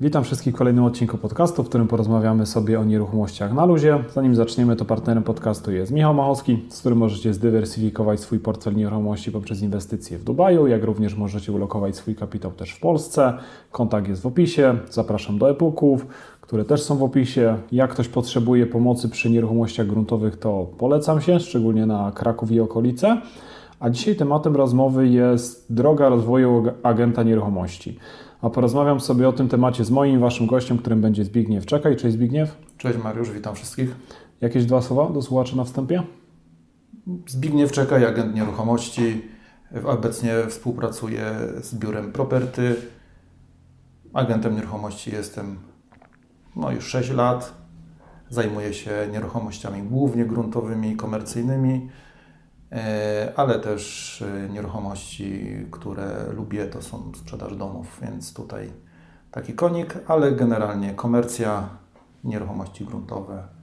Witam wszystkich w kolejnym odcinku podcastu, w którym porozmawiamy sobie o nieruchomościach na luzie. Zanim zaczniemy, to partnerem podcastu jest Michał Machowski, z którym możecie zdywersyfikować swój portfel nieruchomości poprzez inwestycje w Dubaju, jak również możecie ulokować swój kapitał też w Polsce. Kontakt jest w opisie. Zapraszam do e-booków, które też są w opisie. Jak ktoś potrzebuje pomocy przy nieruchomościach gruntowych, to polecam się, szczególnie na Kraków i okolice. A dzisiaj tematem rozmowy jest droga rozwoju agenta nieruchomości. A porozmawiam sobie o tym temacie z moim waszym gościem, którym będzie Zbigniew Czekaj. Cześć Zbigniew. Cześć Mariusz, witam wszystkich. Jakieś dwa słowa do słuchaczy na wstępie? Zbigniew Czekaj, agent nieruchomości. Obecnie współpracuję z biurem Property. Agentem nieruchomości jestem no, już 6 lat. Zajmuję się nieruchomościami głównie gruntowymi i komercyjnymi. E, ale też e, nieruchomości, które lubię, to są sprzedaż domów, więc tutaj taki konik, ale generalnie komercja, nieruchomości gruntowe.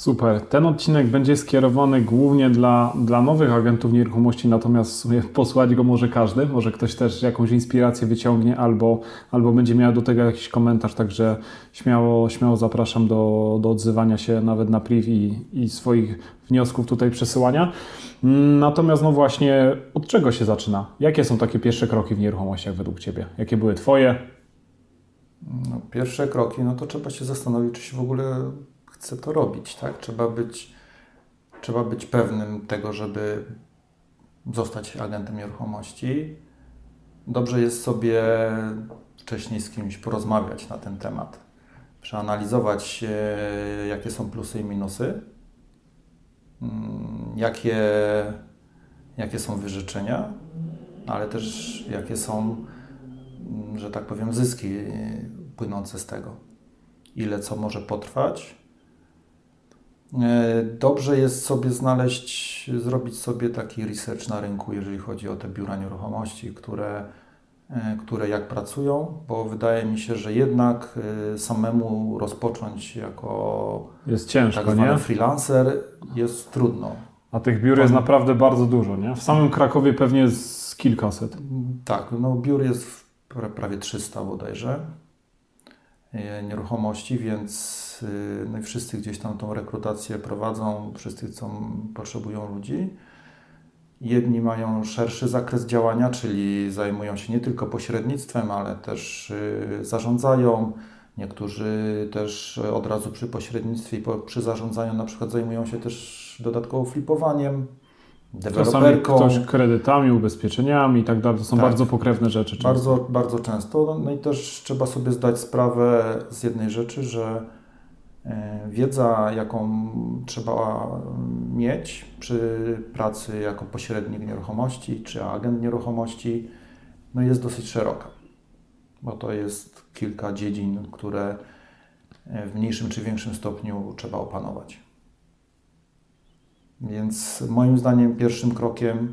Super. Ten odcinek będzie skierowany głównie dla, dla nowych agentów nieruchomości, natomiast w sumie posłać go może każdy. Może ktoś też jakąś inspirację wyciągnie albo, albo będzie miał do tego jakiś komentarz, także śmiało, śmiało zapraszam do, do odzywania się nawet na priv i, i swoich wniosków tutaj przesyłania. Natomiast no właśnie, od czego się zaczyna? Jakie są takie pierwsze kroki w nieruchomościach według Ciebie? Jakie były Twoje? No, pierwsze kroki, no to trzeba się zastanowić, czy się w ogóle chce to robić, tak? Trzeba być, trzeba być pewnym tego, żeby zostać agentem nieruchomości. Dobrze jest sobie wcześniej z kimś porozmawiać na ten temat, przeanalizować, jakie są plusy i minusy Mm, jakie, jakie są wyrzeczenia, ale też jakie są, mm, że tak powiem, zyski płynące z tego. Ile co może potrwać. E, dobrze jest sobie znaleźć, zrobić sobie taki research na rynku, jeżeli chodzi o te biura nieruchomości, które E, które jak pracują, bo wydaje mi się, że jednak e, samemu rozpocząć jako jest ciężko, tak zwany nie? freelancer jest trudno. A tych biur jest naprawdę bardzo dużo, nie? W samym Krakowie pewnie z kilkaset. Tak, no biur jest prawie 300 bodajże nieruchomości, więc no i wszyscy gdzieś tam tą rekrutację prowadzą, wszyscy chcą, potrzebują ludzi. Jedni mają szerszy zakres działania, czyli zajmują się nie tylko pośrednictwem, ale też y, zarządzają. Niektórzy też od razu przy pośrednictwie i przy zarządzaniu na przykład zajmują się też dodatkowo flipowaniem. Czasami ktoś kredytami, ubezpieczeniami i tak dalej. To są tak, bardzo pokrewne rzeczy. Często. Bardzo, bardzo często. No i też trzeba sobie zdać sprawę z jednej rzeczy, że E, wiedza, jaką trzeba mieć przy pracy jako pośrednik nieruchomości czy agent nieruchomości, no jest dosyć szeroka, bo to jest kilka dziedzin, które w mniejszym czy większym stopniu trzeba opanować. Więc moim zdaniem pierwszym krokiem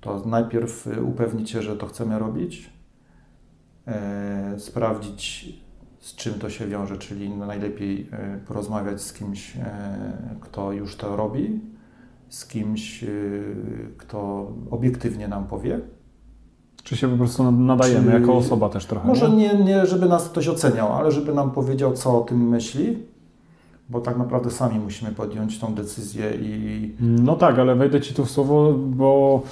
to najpierw upewnić się, że to chcemy robić, e, sprawdzić z czym to się wiąże, czyli najlepiej e, porozmawiać z kimś, e, kto już to robi, z kimś, e, kto obiektywnie nam powie. Czy się po prostu nadajemy Czy... jako osoba też trochę? Może nie? nie, nie, żeby nas ktoś oceniał, ale żeby nam powiedział, co o tym myśli, bo tak naprawdę sami musimy podjąć tą decyzję i... No tak, ale wejdę Ci tu w słowo, bo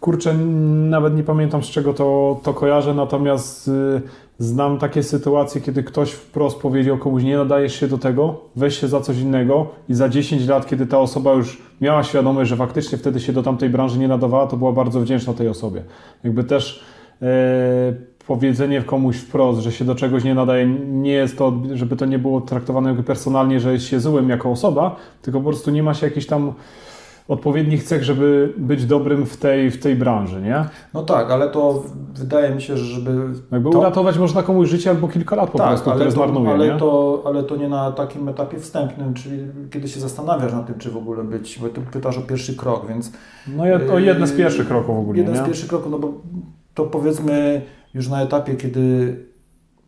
kurczę, nawet nie pamiętam z czego to, to kojarzę, natomiast y, Znam takie sytuacje, kiedy ktoś wprost powiedział komuś, nie nadajesz się do tego, weź się za coś innego i za 10 lat, kiedy ta osoba już miała świadomość, że faktycznie wtedy się do tamtej branży nie nadawała, to była bardzo wdzięczna tej osobie. Jakby też e, powiedzenie komuś wprost, że się do czegoś nie nadaje, nie jest to, żeby to nie było traktowane personalnie, że jest się złym jako osoba, tylko po prostu nie ma się jakiejś tam odpowiednich cech, żeby być dobrym w tej, w tej branży, nie? No tak, ale to wydaje mi się, że żeby... Jakby to... uratować można komuś życie albo kilka lat po tak, prostu, które zmarnuje, ale nie? To, ale to nie na takim etapie wstępnym, czyli kiedy się zastanawiasz nad tym, czy w ogóle być, bo ty pytasz o pierwszy krok, więc... No ja, o jedne z pierwszych kroków w ogóle, Jeden nie? z pierwszych kroków, no bo to powiedzmy już na etapie, kiedy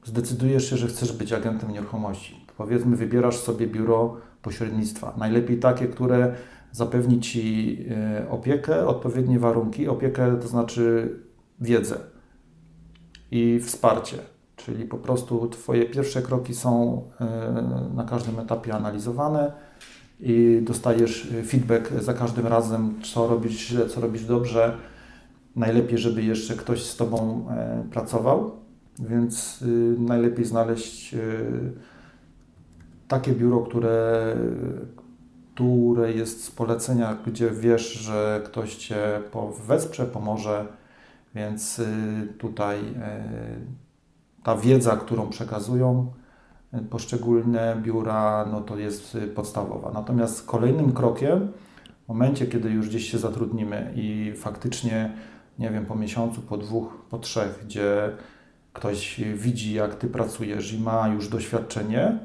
zdecydujesz się, że chcesz być agentem nieruchomości. Powiedzmy, wybierasz sobie biuro pośrednictwa. Najlepiej takie, które zapewni Ci e, opiekę, odpowiednie warunki. Opiekę to znaczy wiedzę i wsparcie. Czyli po prostu Twoje pierwsze kroki są e, na każdym etapie analizowane i dostajesz feedback za każdym razem, co robisz źle, co robisz dobrze. Najlepiej, żeby jeszcze ktoś z Tobą e, pracował, więc y, najlepiej znaleźć y, takie biuro, które, które jest z polecenia, gdzie wiesz, że ktoś Cię wesprze, pomoże, więc y, tutaj ta wiedza, którą przekazują poszczególne biura, no to jest podstawowa. Natomiast kolejnym krokiem, w momencie, kiedy już gdzieś się zatrudnimy i faktycznie, nie wiem, po miesiącu, po dwóch, po trzech, gdzie ktoś widzi, jak ty pracujesz i ma już doświadczenie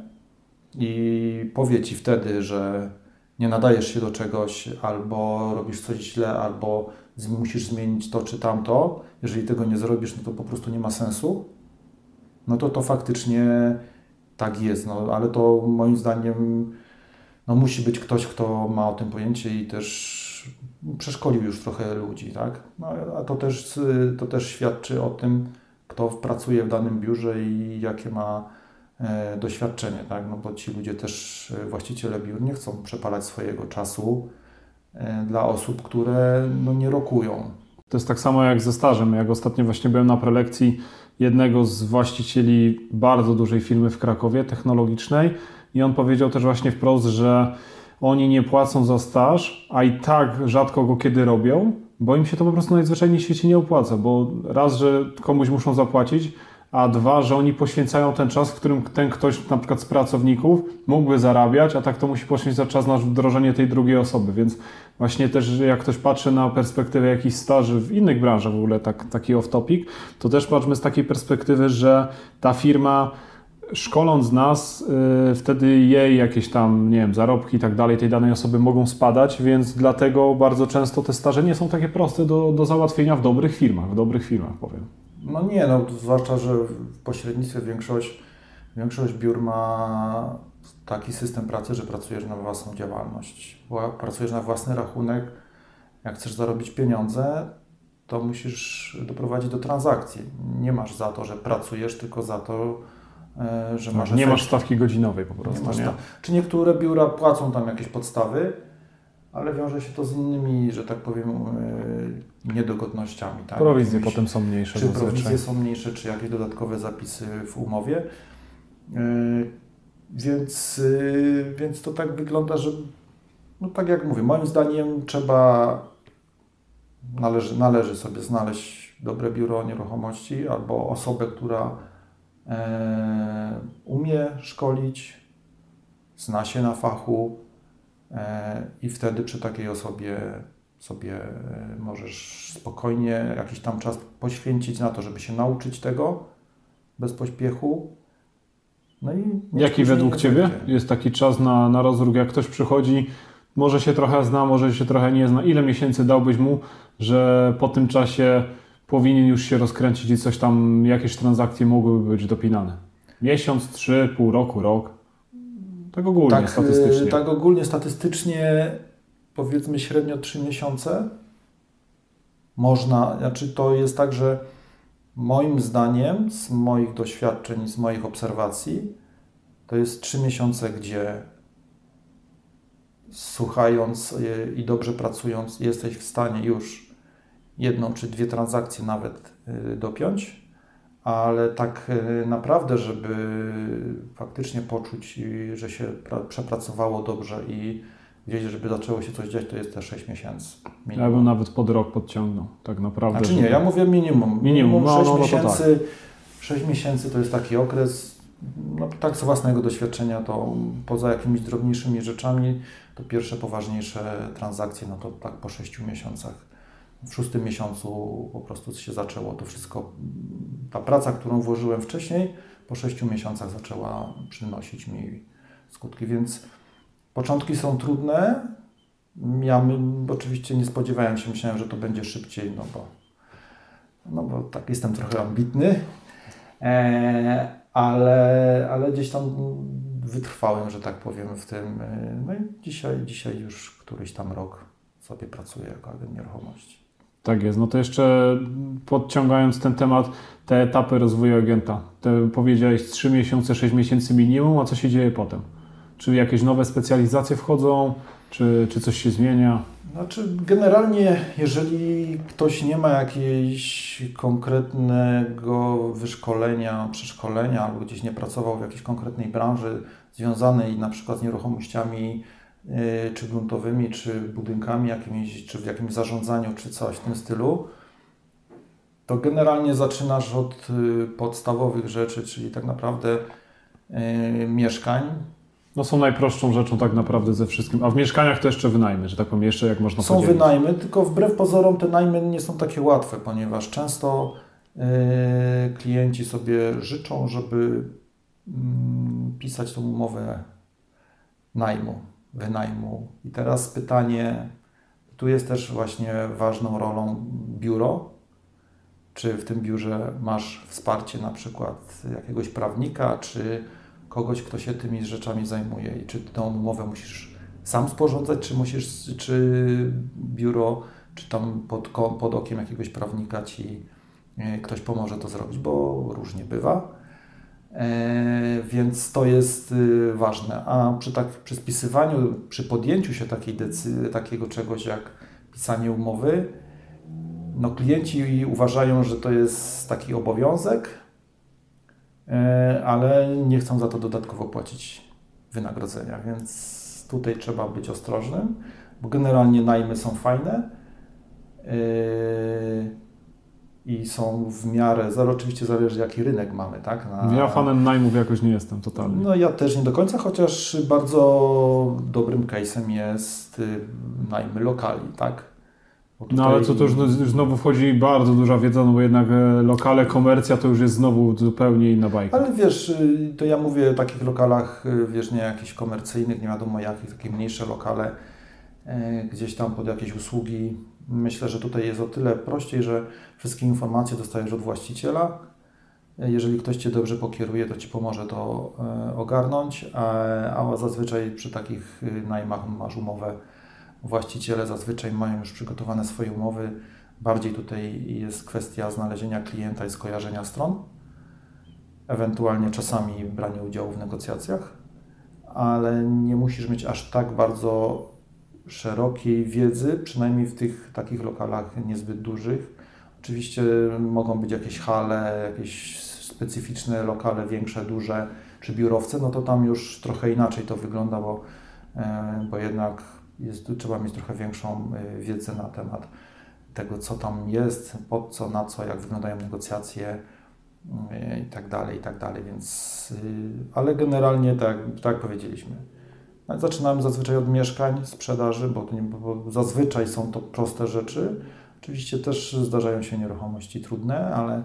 i powie ci wtedy, że nie nadajesz się do czegoś, albo robisz coś źle, albo musisz zmienić to czy tamto, jeżeli tego nie zrobisz, no to po prostu nie ma sensu, no to to faktycznie tak jest, no, ale to moim zdaniem no, musi być ktoś, kto ma o tym pojęcie i też przeszkolił już trochę ludzi, tak? No, a to też, to też świadczy o tym, kto pracuje w danym biurze i jakie ma e, doświadczenie, tak? No bo ci ludzie też, e, właściciele biur nie chcą przepalać swojego czasu e, dla osób, które no, nie rokują. To jest tak samo jak ze stażem. Jak ostatnio właśnie byłem na prelekcji jednego z właścicieli bardzo dużej firmy w Krakowie technologicznej i on powiedział też właśnie wprost, że oni nie płacą za staż, a i tak rzadko go kiedy robią, bo im się to po prostu najzwyczajniej w świecie nie opłaca, bo raz, że komuś muszą zapłacić, a dwa, że oni poświęcają ten czas, w którym ten ktoś na przykład z pracowników mógłby zarabiać, a tak to musi poświęcać czas na wdrożenie tej drugiej osoby, więc właśnie też jak ktoś patrzy na perspektywę jakichś staży w innych branżach w ogóle, tak, taki off-topic, to też patrzmy z takiej perspektywy, że ta firma szkoląc nas, yy, wtedy jej jakieś tam, nie wiem, zarobki i tak dalej tej danej osoby mogą spadać, więc dlatego bardzo często te staże nie są takie proste do, do załatwienia w dobrych firmach, w dobrych firmach powiem. No nie, no zwłaszcza, że w pośrednictwie większość, większość biur ma taki system pracy, że pracujesz na własną działalność, pracujesz na własny rachunek. Jak chcesz zarobić pieniądze, to musisz doprowadzić do transakcji. Nie masz za to, że pracujesz, tylko za to, że tak. Nie masz stawki godzinowej po prostu. Nie, nie? Czy niektóre biura płacą tam jakieś podstawy, ale wiąże się to z innymi, że tak powiem, e, niedogodnościami. Tak? Prowizje potem są mniejsze. Czy prowizje są mniejsze, czy jakieś dodatkowe zapisy w umowie. E, więc, e, więc to tak wygląda, że no tak jak mówię, moim zdaniem trzeba, należy, należy sobie znaleźć dobre biuro nieruchomości albo osobę, która e, umie szkolić, zna się na fachu, i wtedy przy takiej osobie sobie e, możesz spokojnie jakiś tam czas poświęcić na to, żeby się nauczyć tego bez pośpiechu. No i Jaki według Ciebie jest taki czas na, na rozruch, jak ktoś przychodzi, może się trochę zna, może się trochę nie zna. Ile miesięcy dałbyś mu, że po tym czasie powinien już się rozkręcić i coś tam, jakieś transakcje mogłyby być dopinane? Miesiąc, trzy, pół roku, rok? Tak ogólnie tak, statystycznie. Tak ogólnie statystycznie powiedzmy średnio 3 miesiące można, znaczy to jest tak, że moim zdaniem, z moich doświadczeń, z moich obserwacji, to jest 3 miesiące, gdzie słuchając i dobrze pracując, jesteś w stanie już jedną czy dwie transakcje nawet y, dopiąć ale tak e, naprawdę, żeby faktycznie poczuć, że się przepracowało dobrze i gdzieś, żeby zaczęło się coś dziać, to jest te 6 miesięcy. Minimum. Ja bym nawet pod rok podciągnął, tak naprawdę. Znaczy nie, ja mówię minimum. Minimum, no, 6 no, no, miesięcy. Tak. 6 miesięcy to jest taki okres, no tak z własnego doświadczenia, to poza jakimiś drobniejszymi rzeczami, to pierwsze poważniejsze transakcje, no to tak po 6 miesiącach w szóstym miesiącu po prostu się zaczęło to wszystko. Ta praca, którą włożyłem wcześniej, po sześciu miesiącach zaczęła przynosić mi skutki, więc początki są trudne. Ja oczywiście nie spodziewałem się, myślałem, że to będzie szybciej, no bo, no bo tak jestem trochę ambitny, e, ale, ale gdzieś tam wytrwałem, że tak powiem, w tym. No i dzisiaj, dzisiaj już któryś tam rok sobie pracuję jako agent nieruchomości. Tak jest. No to jeszcze podciągając ten temat, te etapy rozwoju agenta. Te powiedziałeś 3 miesiące, 6 miesięcy minimum, a co się dzieje potem? Czy jakieś nowe specjalizacje wchodzą, czy, czy coś się zmienia? Znaczy, generalnie, jeżeli ktoś nie ma jakiegoś konkretnego wyszkolenia, przeszkolenia, albo gdzieś nie pracował w jakiejś konkretnej branży związanej na przykład z nieruchomościami, czy gruntowymi, czy budynkami jakimiś, czy w jakimś zarządzaniu, czy coś w tym stylu, to generalnie zaczynasz od yy, podstawowych rzeczy, czyli tak naprawdę yy, mieszkań, no są najprostszą rzeczą tak naprawdę ze wszystkim. A w mieszkaniach to jeszcze wynajmy, że tak powiem, jeszcze jak można Są podzielić. wynajmy, tylko wbrew pozorom te najmy nie są takie łatwe, ponieważ często klienci sobie życzą, żeby yy, pisać tą umowę najmu, wynajmu. I teraz pytanie, tu jest też właśnie ważną rolą biuro. Czy w tym biurze masz wsparcie na przykład jakiegoś prawnika, czy kogoś, kto się tymi rzeczami zajmuje i czy tą umowę musisz sam sporządzać, czy musisz, czy biuro, czy tam pod, pod okiem jakiegoś prawnika Ci e, ktoś pomoże to zrobić, bo różnie bywa. E, więc to jest y, ważne. A przy, tak, przy spisywaniu, przy podjęciu się takiej decyzji, takiego czegoś jak pisanie umowy, no klienci uważają, że to jest taki obowiązek, E, ale nie chcą za to dodatkowo płacić wynagrodzenia, więc tutaj trzeba być ostrożnym, bo generalnie najmy są fajne e, i są w miarę, oczywiście zależy jaki rynek mamy, tak? Na, ja fanem najmów jakoś nie jestem totalnie. No ja też nie do końca, chociaż bardzo dobrym case'em jest y, najmy lokali, tak? Tutaj... No ale co to już znowu wchodzi bardzo duża wiedza, no bo jednak e, lokale, komercja to już jest znowu zupełnie inna bajka. Ale wiesz, y, to ja mówię o takich lokalach, y, wiesz, nie jakichś komercyjnych, nie wiadomo jakich, takie mniejsze lokale, e, gdzieś tam pod jakieś usługi. Myślę, że tutaj jest o tyle prościej, że wszystkie informacje dostajesz od właściciela. E, jeżeli ktoś Cię dobrze pokieruje, to Ci pomoże to ogarnąć, a zazwyczaj przy takich y, najmach masz umowę właściciele zazwyczaj mają już przygotowane swoje umowy. Bardziej tutaj jest kwestia znalezienia klienta i skojarzenia stron, ewentualnie czasami branie udziału w negocjacjach, ale nie musisz mieć aż tak bardzo szerokiej wiedzy, przynajmniej w tych takich lokalach niezbyt dużych. Oczywiście mogą być jakieś hale, jakieś specyficzne lokale, większe, duże, czy biurowce, no to tam już trochę inaczej to wygląda, bo, e, bo jednak jest, trzeba mieć trochę większą y, wiedzę na temat tego, co tam jest, po co, na co, jak wyglądają negocjacje y, i tak dalej, i tak dalej, więc, y, ale generalnie tak, tak powiedzieliśmy. Zaczynamy zazwyczaj od mieszkań, sprzedaży, bo, nie, bo zazwyczaj są to proste rzeczy. Oczywiście też zdarzają się nieruchomości trudne, ale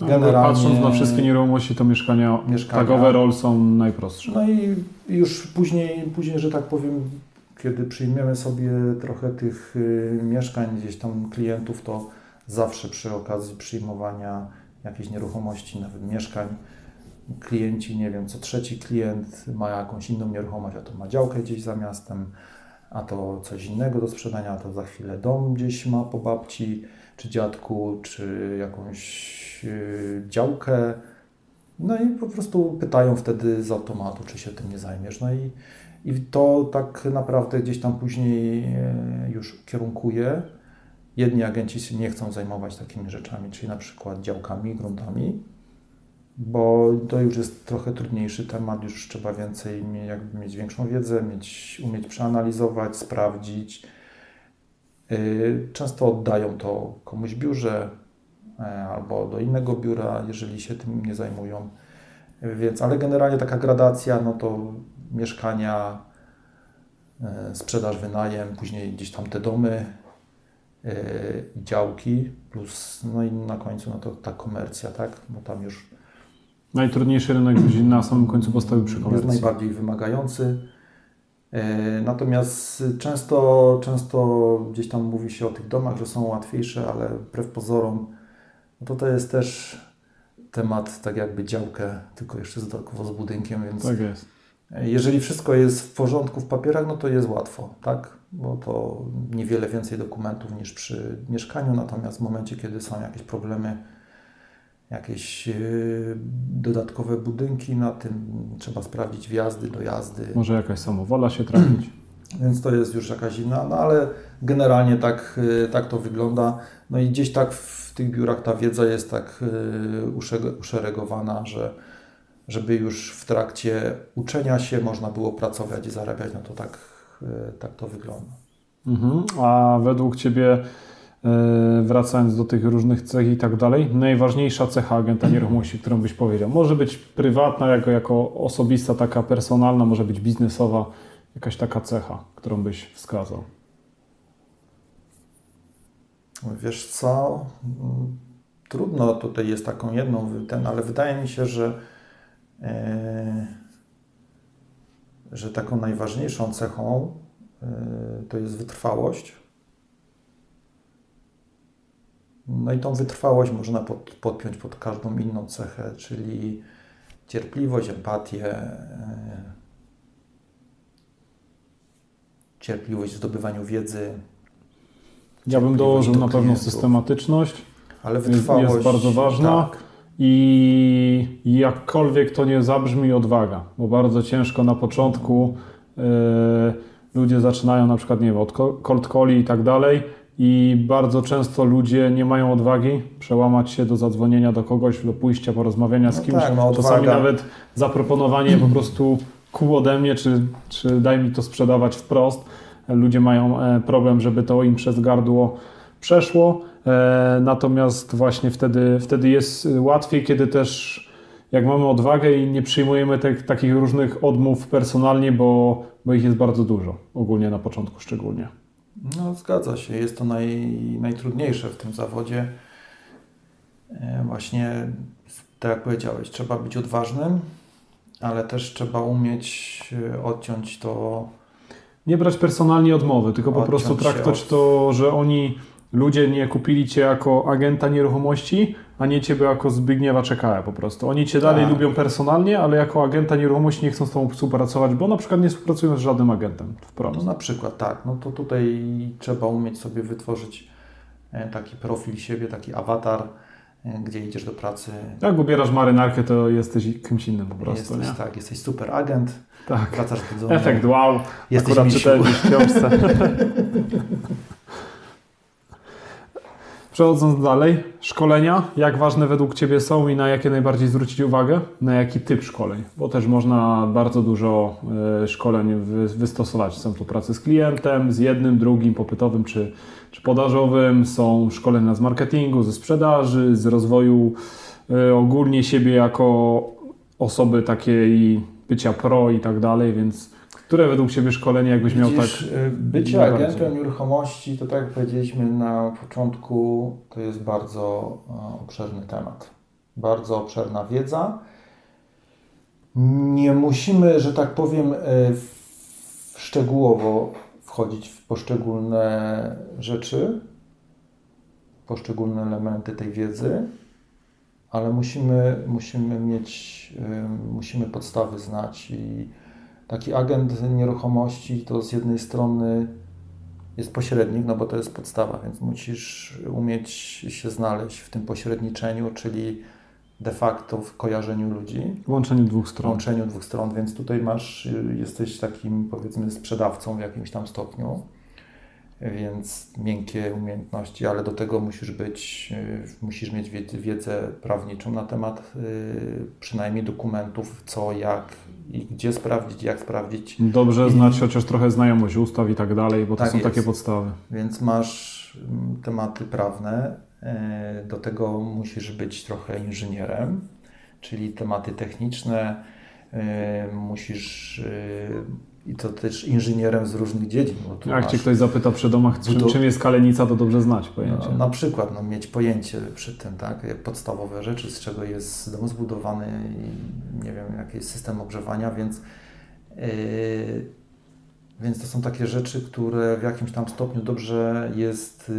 no, generalnie... Patrząc na wszystkie nieruchomości, to mieszkania, mieszkania tak overall są najprostsze. No i już później, później, że tak powiem, kiedy przyjmiemy sobie trochę tych y, mieszkań, gdzieś tam klientów, to zawsze przy okazji przyjmowania jakiejś nieruchomości, nawet mieszkań, klienci, nie wiem, co trzeci klient ma jakąś inną nieruchomość, a to ma działkę gdzieś za miastem, a to coś innego do sprzedania, a to za chwilę dom gdzieś ma po babci, czy dziadku, czy jakąś yy, działkę. No i po prostu pytają wtedy z automatu, czy się tym nie zajmiesz. No i i to tak naprawdę gdzieś tam później e, już kierunkuje. Jedni agenci się nie chcą zajmować takimi rzeczami, czyli na przykład działkami, gruntami, bo to już jest trochę trudniejszy temat, już trzeba więcej, jakby mieć większą wiedzę, mieć, umieć przeanalizować, sprawdzić. E, często oddają to komuś biurze e, albo do innego biura, jeżeli się tym nie zajmują. Więc, ale generalnie taka gradacja, no to mieszkania, e, sprzedaż, wynajem, później gdzieś tam te domy, e, działki, plus no i na końcu no to ta komercja, tak? Bo tam już Najtrudniejszy rynek na samym końcu postawił przy komercji. Jest najbardziej wymagający. E, natomiast często, często gdzieś tam mówi się o tych domach, że są łatwiejsze, ale wbrew pozorom, no to to jest też temat tak jakby działkę, tylko jeszcze dodatkowo z budynkiem, więc tak jest Jeżeli wszystko jest w porządku w papierach, no to jest łatwo, tak? Bo to niewiele więcej dokumentów niż przy mieszkaniu, natomiast w momencie, kiedy są jakieś problemy, jakieś yy, dodatkowe budynki na tym, trzeba sprawdzić wjazdy, dojazdy. Może jakaś samowola się trafić. Więc to jest już jakaś inna, no ale generalnie tak, yy, tak to wygląda. No i gdzieś tak w tych biurach ta wiedza jest tak yy, uszeregowana, że żeby już w trakcie uczenia się można było pracować i zarabiać, no to tak, e, tak to wygląda. Mhm. A według Ciebie, e, wracając do tych różnych cech i tak dalej, najważniejsza cecha agenta nieruchomości, którą byś powiedział? Może być prywatna, jako, jako osobista, taka personalna, może być biznesowa, jakaś taka cecha, którą byś wskazał? Wiesz co, trudno tutaj jest taką jedną, ten, ale wydaje mi się, że E, że taką najważniejszą cechą e, to jest wytrwałość. No i tą wytrwałość można pod, podpiąć pod każdą inną cechę, czyli cierpliwość, empatię, e, cierpliwość w zdobywaniu wiedzy. Ja bym dołożył na pewno systematyczność. Ale wytrwałość jest bardzo ważna. Tak i jakkolwiek to nie zabrzmi, odwaga, bo bardzo ciężko na początku yy, ludzie zaczynają na przykład, nie wiem, od cold calli i tak dalej i bardzo często ludzie nie mają odwagi przełamać się do zadzwonienia do kogoś, do pójścia, porozmawiania z no kimś. Tak, no Czasami nawet zaproponowanie po prostu kół ode mnie, czy, czy daj mi to sprzedawać wprost. Ludzie mają e, problem, żeby to im przez gardło przeszło. E, natomiast właśnie wtedy, wtedy jest łatwiej, kiedy też jak mamy odwagę i nie przyjmujemy te, takich różnych odmów personalnie, bo, bo ich jest bardzo dużo, ogólnie na początku szczególnie. No zgadza się, jest to naj, najtrudniejsze w tym zawodzie. E, właśnie, tak jak powiedziałeś, trzeba być odważnym, ale też trzeba umieć e, odciąć to. Nie brać personalnie odmowy, tylko po prostu traktować od... to, że oni ludzie nie kupili Cię jako agenta nieruchomości, a nie Ciebie jako Zbigniewa Czekała po prostu. Oni Cię dalej tak. lubią personalnie, ale jako agenta nieruchomości nie chcą z Tobą współpracować, bo na przykład nie współpracują z żadnym agentem wprost. No na przykład tak, no to tutaj trzeba umieć sobie wytworzyć e, taki profil siebie, taki awatar, e, gdzie idziesz do pracy. Jak ubierasz marynarkę, to jesteś kimś innym po prostu, jesteś, nie? Tak, jesteś super agent, tak. wracasz do domu. Efekt wow, jesteś akurat czytałem w książce. Przechodząc dalej, szkolenia, jak ważne według Ciebie są i na jakie najbardziej zwrócić uwagę? Na jaki typ szkoleń? Bo też można bardzo dużo e, szkoleń wystosować. Są to prace z klientem, z jednym, drugim, popytowym czy, czy podażowym. Są szkolenia z marketingu, ze sprzedaży, z rozwoju e, ogólnie siebie jako osoby takiej bycia pro i tak dalej, więc które według Ciebie szkolenie jakbyś miał tak... Y, bycie agentem nieruchomości, to tak jak powiedzieliśmy na początku, to jest bardzo e, obszerny temat. Bardzo obszerna wiedza. Nie musimy, że tak powiem, e, szczegółowo wchodzić w poszczególne rzeczy, poszczególne elementy tej wiedzy, ale musimy, musimy mieć, e, musimy podstawy znać i taki agent nieruchomości to z jednej strony jest pośrednik, no bo to jest podstawa, więc musisz umieć się znaleźć w tym pośredniczeniu, czyli de facto w kojarzeniu ludzi. Łączeniu dwóch stron. Łączeniu dwóch stron, więc tutaj masz, jesteś takim powiedzmy sprzedawcą w jakimś tam stopniu, więc miękkie umiejętności, ale do tego musisz być, musisz mieć wiedzę prawniczą na temat y, przynajmniej dokumentów, co, jak, i gdzie sprawdzić, jak sprawdzić. Dobrze I... znać chociaż trochę znajomość ustaw i tak dalej, bo to tak są jest. takie podstawy. Więc masz mm, tematy prawne, e, do tego musisz być trochę inżynierem, czyli tematy techniczne, musisz i to też inżynierem z różnych dziedzin. Jak Cię ktoś zapyta przy domach, czym, czym jest kalenica, to dobrze znać pojęcie. No, na przykład no, mieć pojęcie przy tym, tak, podstawowe rzeczy, z czego jest dom zbudowany i nie wiem, jaki jest system ogrzewania, więc, yy, więc to są takie rzeczy, które w jakimś tam stopniu dobrze jest, yy,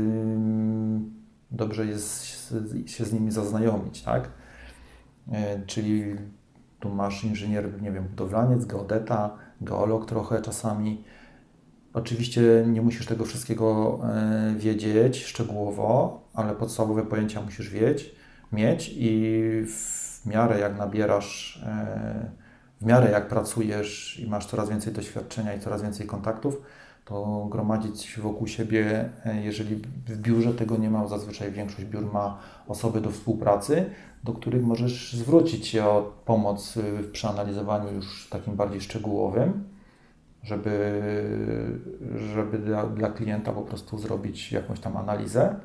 dobrze jest się z nimi zaznajomić, tak? Yy, czyli tu masz inżynier, nie wiem, budowlaniec, geodeta, geolog trochę czasami. Oczywiście nie musisz tego wszystkiego e, wiedzieć szczegółowo, ale podstawowe pojęcia musisz wiedzieć, mieć i w miarę jak nabierasz, e, w miarę jak pracujesz i masz coraz więcej doświadczenia i coraz więcej kontaktów, to gromadzić wokół siebie, e, jeżeli w biurze tego nie ma, zazwyczaj większość biur ma osoby do współpracy, do których możesz zwrócić się o pomoc w przeanalizowaniu już takim bardziej szczegółowym, żeby, żeby dla, dla klienta po prostu zrobić jakąś tam analizę.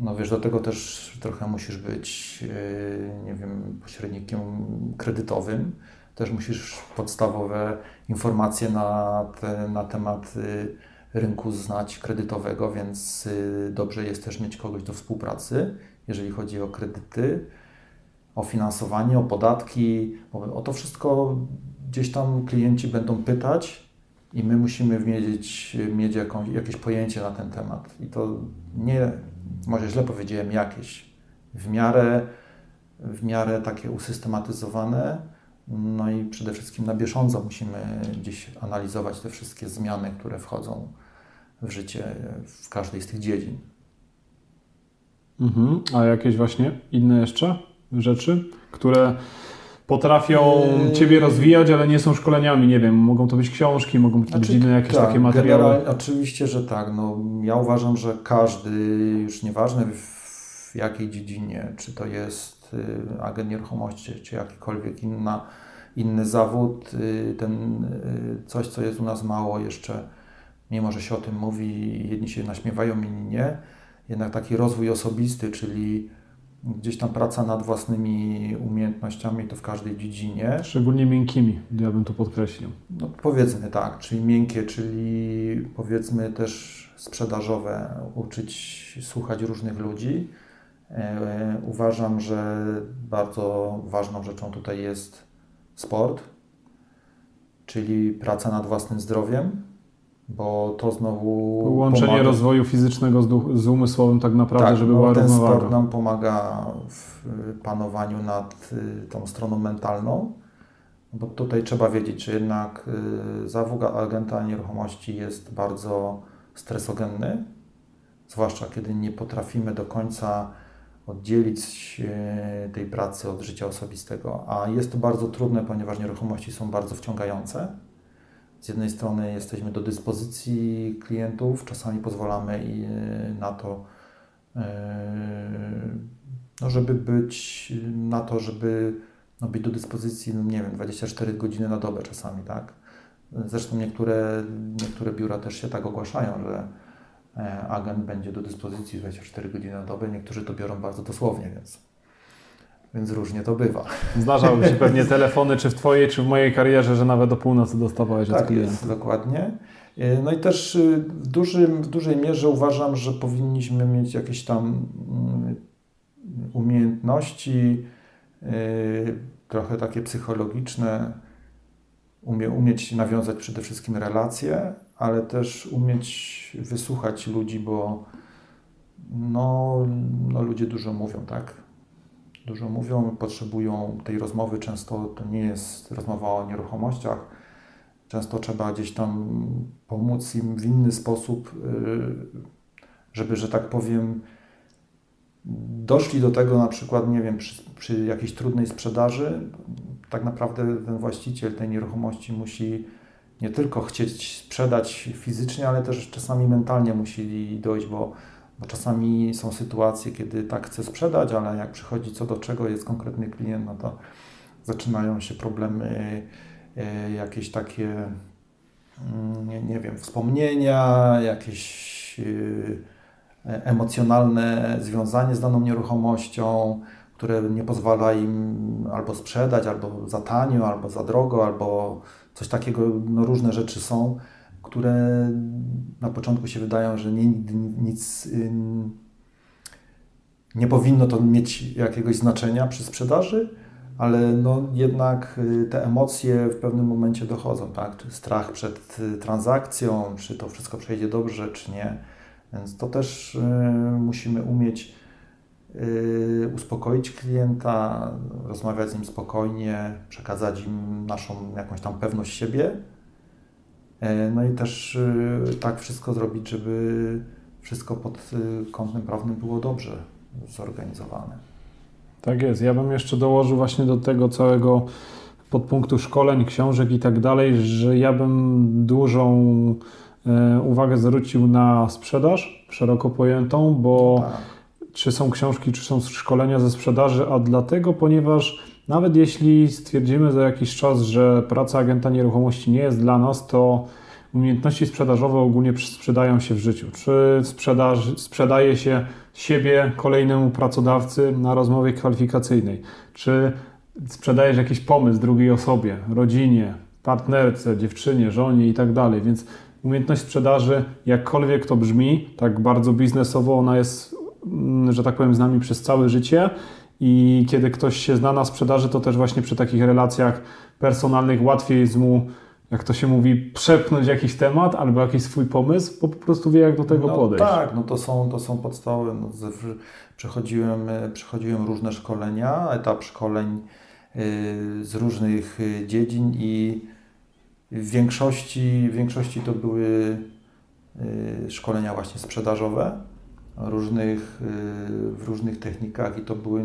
No wiesz, do tego też trochę musisz być, yy, nie wiem, pośrednikiem kredytowym. Też musisz podstawowe informacje na, te, na temat yy, rynku znać kredytowego, więc dobrze jest też mieć kogoś do współpracy, jeżeli chodzi o kredyty, o finansowanie, o podatki, o to wszystko gdzieś tam klienci będą pytać i my musimy mieć, mieć jakąś, jakieś pojęcie na ten temat. I to nie, może źle powiedziałem, jakieś, w miarę, w miarę takie usystematyzowane, no i przede wszystkim na bieżąco musimy gdzieś analizować te wszystkie zmiany, które wchodzą w życie w każdej z tych dziedzin. Mhm. A jakieś właśnie inne jeszcze rzeczy, które potrafią yy, Ciebie rozwijać, ale nie są szkoleniami, nie wiem, mogą to być książki, mogą to znaczy, być inne jakieś tak, takie materiały. Oczywiście, że tak. No, ja uważam, że każdy, już nieważne w jakiej dziedzinie, czy to jest y, agent nieruchomości, czy jakikolwiek inna, inny zawód, y, ten y, coś, co jest u nas mało jeszcze, mimo że się o tym mówi, jedni się naśmiewają, inni nie, jednak taki rozwój osobisty, czyli gdzieś tam praca nad własnymi umiejętnościami to w każdej dziedzinie. Szczególnie miękkimi, ja bym to podkreślił. No, powiedzmy tak, czyli miękkie, czyli powiedzmy też sprzedażowe, uczyć słuchać różnych ludzi. E, uważam, że bardzo ważną rzeczą tutaj jest sport, czyli praca nad własnym zdrowiem bo to znowu. Łączenie pomaga... rozwoju fizycznego z, z, umysłowym, tak naprawdę, tak, żeby no, była ten równowaga. sport nam pomaga w panowaniu nad y, tą stroną mentalną, bo tutaj trzeba wiedzieć, że jednak y, zawód agenta nieruchomości jest bardzo stresogenny, zwłaszcza kiedy nie potrafimy do końca oddzielić y, tej pracy od życia osobistego, a jest to bardzo trudne, ponieważ nieruchomości są bardzo wciągające z jednej strony jesteśmy do dyspozycji klientów, czasami pozwalamy e, na to, e, no żeby być na to, żeby no być do dyspozycji, no nie wiem, 24 godziny na dobę czasami, tak? Zresztą niektóre, niektóre biura też się tak ogłaszają, że e, agent będzie do dyspozycji 24 godziny na dobę. Niektórzy to biorą bardzo dosłownie, więc więc różnie to bywa. Zdarzały się pewnie telefony, czy w Twojej, czy w mojej karierze, że nawet do północy dostawałeś tak od klienta. Jest, dokładnie. E, no i też y, w, dużym, w dużej mierze uważam, że powinniśmy mieć jakieś tam mm, umiejętności, y, trochę takie psychologiczne, umie, umieć nawiązać przede wszystkim relacje, ale też umieć wysłuchać ludzi, bo no, no ludzie dużo mówią, tak? Dużo mówią, potrzebują tej rozmowy. Często to nie jest rozmowa o nieruchomościach. Często trzeba gdzieś tam pomóc im w inny sposób, y, żeby, że tak powiem, doszli do tego na przykład, nie wiem, przy, przy jakiejś trudnej sprzedaży, tak naprawdę ten właściciel tej nieruchomości musi nie tylko chcieć sprzedać fizycznie, ale też czasami mentalnie musi dojść, bo bo czasami są sytuacje, kiedy tak chcę sprzedać, ale jak przychodzi co do czego jest konkretny klient, no to zaczynają się problemy, e, jakieś takie, mm, nie, wiem, wspomnienia, jakieś e, emocjonalne związanie z daną nieruchomością, które nie pozwala im albo sprzedać, albo za tanio, albo za drogo, albo coś takiego, no różne rzeczy są które na początku się wydają, że nie, nic nie powinno to mieć jakiegoś znaczenia przy sprzedaży, ale no jednak y, te emocje w pewnym momencie dochodzą, tak? Czy strach przed y, transakcją, czy to wszystko przejdzie dobrze, czy nie. Więc to też y, musimy umieć uspokoić klienta, rozmawiać z nim spokojnie, przekazać im naszą jakąś tam pewność siebie. Yy, no i też yy, tak wszystko zrobić, żeby wszystko pod kątem prawnym było dobrze zorganizowane. Tak jest. Ja bym jeszcze dołożył właśnie do tego całego podpunktu szkoleń, książek i tak dalej, że ja bym dużą e, uwagę zwrócił na sprzedaż szeroko pojętą, bo tak. czy są książki, czy są szkolenia ze sprzedaży, a dlatego, ponieważ nawet jeśli stwierdzimy za jakiś czas, że praca agenta nieruchomości nie jest dla nas, to umiejętności sprzedażowe ogólnie sprzedają się w życiu. Czy sprzedaż, sprzedaje się siebie kolejnemu pracodawcy na rozmowie kwalifikacyjnej? Czy sprzedajesz jakiś pomysł drugiej osobie, rodzinie, partnerce, dziewczynie, żonie i tak dalej. Więc umiejętność sprzedaży, jakkolwiek to brzmi, tak bardzo biznesowo, ona jest, mm, że tak powiem, z nami przez całe życie. I kiedy ktoś się zna na sprzedaży, to też właśnie przy takich relacjach personalnych łatwiej jest mu, jak to się mówi, przepchnąć jakiś temat albo jakiś swój pomysł, bo po prostu wie, jak do tego no, podejść. Tak, no to są, to są podstawy. No, przechodziłem, przechodziłem różne szkolenia, etap szkoleń Y, z różnych y, dziedzin i w większości, w większości to były szkolenia właśnie sprzedażowe różnych, w różnych technikach i to były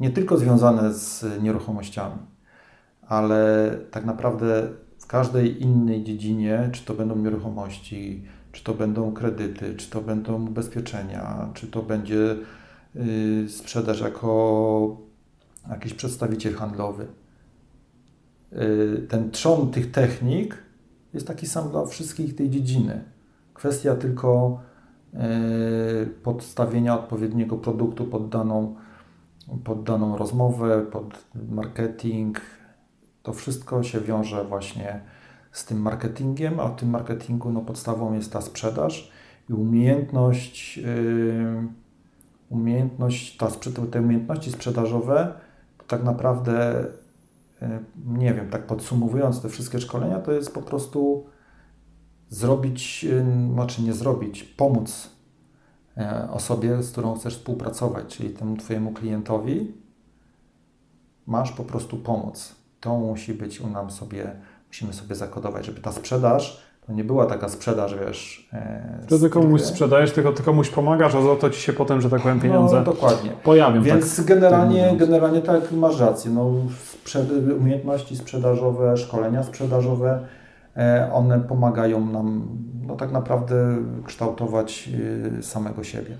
nie tylko związane z nieruchomościami, ale tak naprawdę w każdej innej dziedzinie, czy to będą nieruchomości, czy to będą kredyty, czy to będą ubezpieczenia, czy to będzie sprzedaż jako jakiś przedstawiciel handlowy. Y, ten trzon tych technik jest taki sam dla wszystkich tej dziedziny. Kwestia tylko y, podstawienia odpowiedniego produktu pod daną, pod daną rozmowę, pod marketing. To wszystko się wiąże właśnie z tym marketingiem, a w tym marketingu no, podstawą jest ta sprzedaż i umiejętność, yy, umiejętność ta, te umiejętności sprzedażowe tak naprawdę, e, nie wiem, tak podsumowując te wszystkie szkolenia, to jest po prostu zrobić, e, znaczy nie zrobić, pomóc e, osobie, z którą chcesz współpracować, czyli temu Twojemu klientowi, masz po prostu pomóc. To musi być u nam sobie, musimy sobie zakodować, żeby ta sprzedaż to nie była taka sprzedaż, wiesz. To ty komuś sprzedajesz, tylko ty komuś pomagasz, a za to ci się potem, że tak powiem, pieniądze no, dokładnie. pojawią. Więc tak, generalnie, tak generalnie tak masz rację. No, umiejętności sprzedażowe, szkolenia sprzedażowe, e, one pomagają nam no, tak naprawdę kształtować e, samego siebie.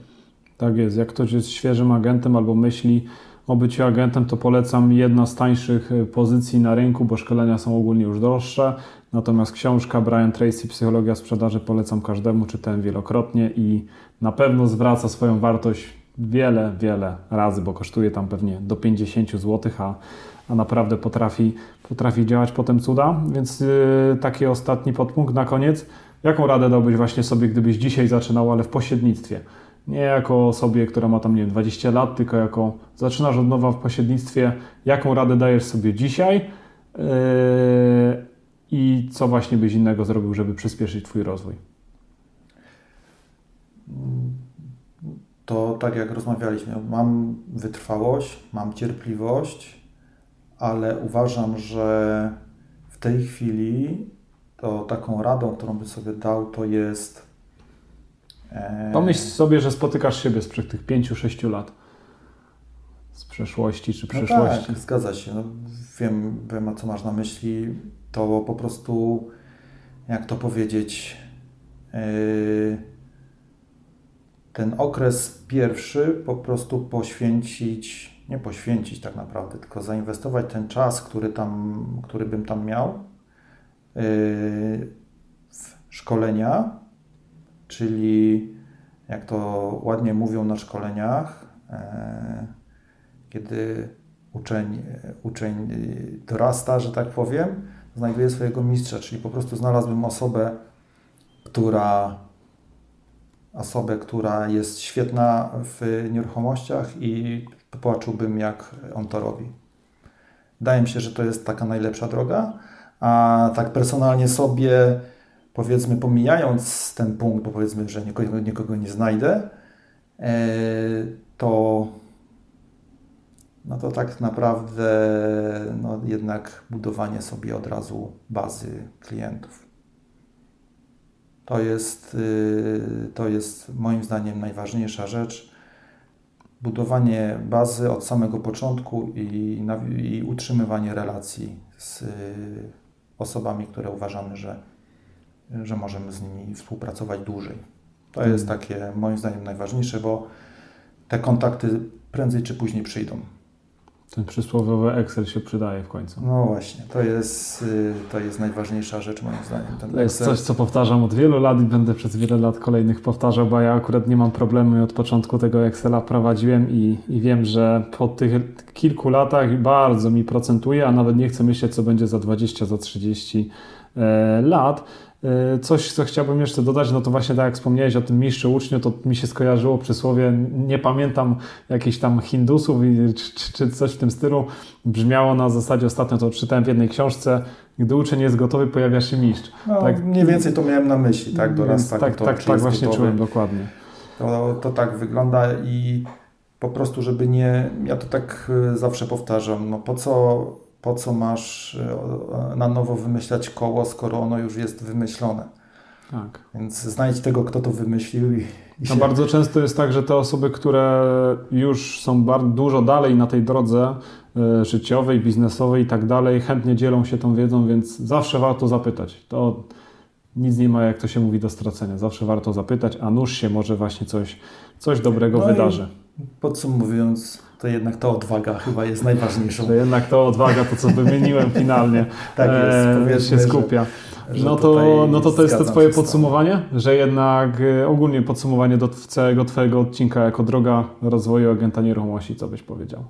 Tak jest. Jak ktoś jest świeżym agentem albo myśli, o byciu agentem, to polecam jedna z tańszych e, pozycji na rynku, bo szkolenia są ogólnie już droższe. Natomiast książka Brian Tracy, Psychologia sprzedaży, polecam każdemu, czytałem wielokrotnie i na pewno zwraca swoją wartość wiele, wiele razy, bo kosztuje tam pewnie do 50 zł, a, a naprawdę potrafi, potrafi działać potem cuda. Więc yy, taki ostatni podpunkt na koniec. Jaką radę dałbyś właśnie sobie, gdybyś dzisiaj zaczynał, ale w pośrednictwie? Nie jako osobie, która ma tam, nie wiem, 20 lat, tylko jako zaczynasz od nowa w pośrednictwie. Jaką radę dajesz sobie dzisiaj? Yy, i co właśnie byś innego zrobił, żeby przyspieszyć Twój rozwój? To tak jak rozmawialiśmy, mam wytrwałość, mam cierpliwość, ale uważam, że w tej chwili to taką radą, którą bym sobie dał, to jest. E... Pomyśl sobie, że spotykasz siebie sprzed tych 5-6 lat. Z przeszłości czy przyszłości. No tak, zgadza się. No, wiem, wiem, co masz na myśli to po prostu, jak to powiedzieć, yy, ten okres pierwszy po prostu poświęcić, nie poświęcić tak naprawdę, tylko zainwestować ten czas, który, tam, który bym tam miał yy, w szkolenia, czyli jak to ładnie mówią na szkoleniach, yy, kiedy uczeń, uczeń dorasta, że tak powiem, znajduje swojego mistrza, czyli po prostu znalazłbym osobę, która osobę, która jest świetna w nieruchomościach i popłaczyłbym, jak on to robi. Wydaje mi się, że to jest taka najlepsza droga, a tak personalnie sobie, powiedzmy, pomijając ten punkt, bo powiedzmy, że nikogo, nikogo nie znajdę, e, to no to tak naprawdę no jednak budowanie sobie od razu bazy klientów. To jest, y, to jest moim zdaniem najważniejsza rzecz. Budowanie bazy od samego początku i, i utrzymywanie relacji z y, osobami, które uważamy, że, że możemy z nimi współpracować dłużej. To jest takie moim zdaniem najważniejsze, bo te kontakty prędzej czy później przyjdą. Ten przysłowiowy Excel się przydaje w końcu. No właśnie, to jest, y, to jest najważniejsza rzecz moim zdaniem. Ten To jest Excel. coś, co powtarzam od wielu lat i będę przez wiele lat kolejnych powtarzał, bo ja akurat nie mam problemu i od początku tego Excela prowadziłem i, i wiem, że po tych kilku latach bardzo mi procentuje, a nawet nie chcę myśleć, co będzie za 20, za 30 e, lat. E, Coś, co chciałbym jeszcze dodać, no to właśnie tak jak wspomniałeś o tym mistrzu uczniu, to mi się skojarzyło przysłowie, nie pamiętam jakichś tam Hindusów i, czy, czy, coś w tym stylu, brzmiało na zasadzie, ostatnio to czytałem w jednej książce, gdy uczeń jest gotowy, pojawia się mistrz. No, tak. Mniej więcej to miałem na myśli, tak? Tak, tak, tak właśnie gotowy. czułem dokładnie. To, to tak wygląda i po prostu, żeby nie. Ja to tak y, zawsze powtarzam. No po co, po co masz y, na nowo wymyślać koło, skoro ono już jest wymyślone? Tak. Więc znajdź tego, kto to wymyślił i, i No się- bardzo często jest tak, że te osoby, które już są bardzo dużo dalej na tej drodze e, życiowej, biznesowej i tak dalej, chętnie dzielą się tą wiedzą, więc zawsze warto zapytać. To nic nie ma, jak to się mówi, do stracenia. Zawsze warto zapytać, a nuż się może właśnie coś, coś dobrego No wydarzy. Podsumowując, to jednak ta odwaga chyba jest najważniejszą. To jednak to odwaga, to co wymieniłem finalnie, Tak jest, e, się że- skupia. że No tutaj to, no to to jest to Twoje podsumowanie, że jednak e, ogólnie podsumowanie do całego Twojego odcinka jako droga rozwoju agenta nieruchomości, co byś powiedział?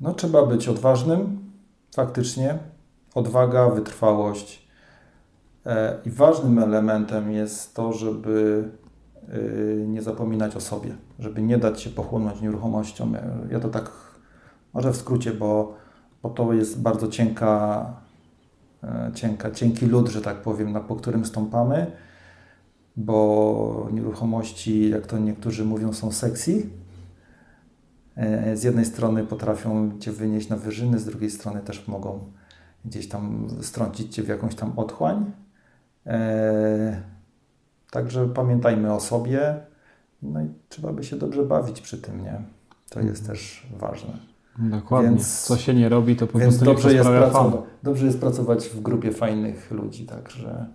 No, trzeba być odważnym, faktycznie. Odwaga, wytrwałość. E, I ważnym elementem jest to, żeby nie zapominać o sobie, żeby nie dać się pochłonąć nieruchomością. Ja- to tak może w skrócie, bo, bo to jest bardzo cienka, e, cienka, cienki lód, że tak powiem, na, po którym stąpamy, bo nieruchomości, jak to niektórzy mówią, są sexy. E, Z jednej strony potrafią Cię wynieść na wyżyny, z drugiej strony też mogą gdzieś tam strącić Cię w jakąś tam otchłań. E, Także pamiętajmy o sobie, no i trzeba by się dobrze bawić przy tym, nie? To jest też ważne. Dokładnie. Więc- Co się nie robi, to po prostu nie dobrze jest, pracować, dobrze jest pracować w grupie fajnych ludzi, także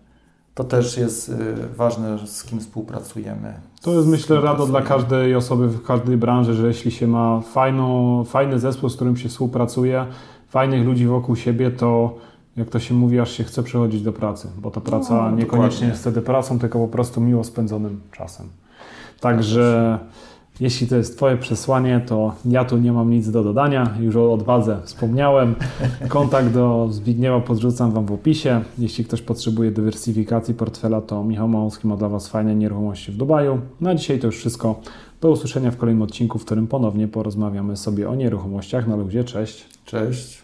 to też jest y, ważne, z kim współpracujemy. To jest myślę rado dla każdej osoby w każdej branży, że jeśli się ma fajną, fajny zespół, z którym się współpracuje, fajnych ludzi wokół siebie, to jak to się mówi, aż się chce przychodzić do pracy, bo ta praca No, niekoniecznie dokładnie. jest wtedy pracą, tylko po prostu miło spędzonym czasem. Także jeśli to jest Twoje przesłanie, to ja tu nie mam nic do dodania. Już o odwadze wspomniałem. Kontakt do Zbigniewa podrzucam Wam w opisie. Jeśli ktoś potrzebuje dywersyfikacji portfela, to Michał Małowski ma dla Was fajne nieruchomości w Dubaju. Na dzisiaj to już wszystko. Do usłyszenia w kolejnym odcinku, w którym ponownie porozmawiamy sobie o nieruchomościach na ludzie. Cześć! Cześć.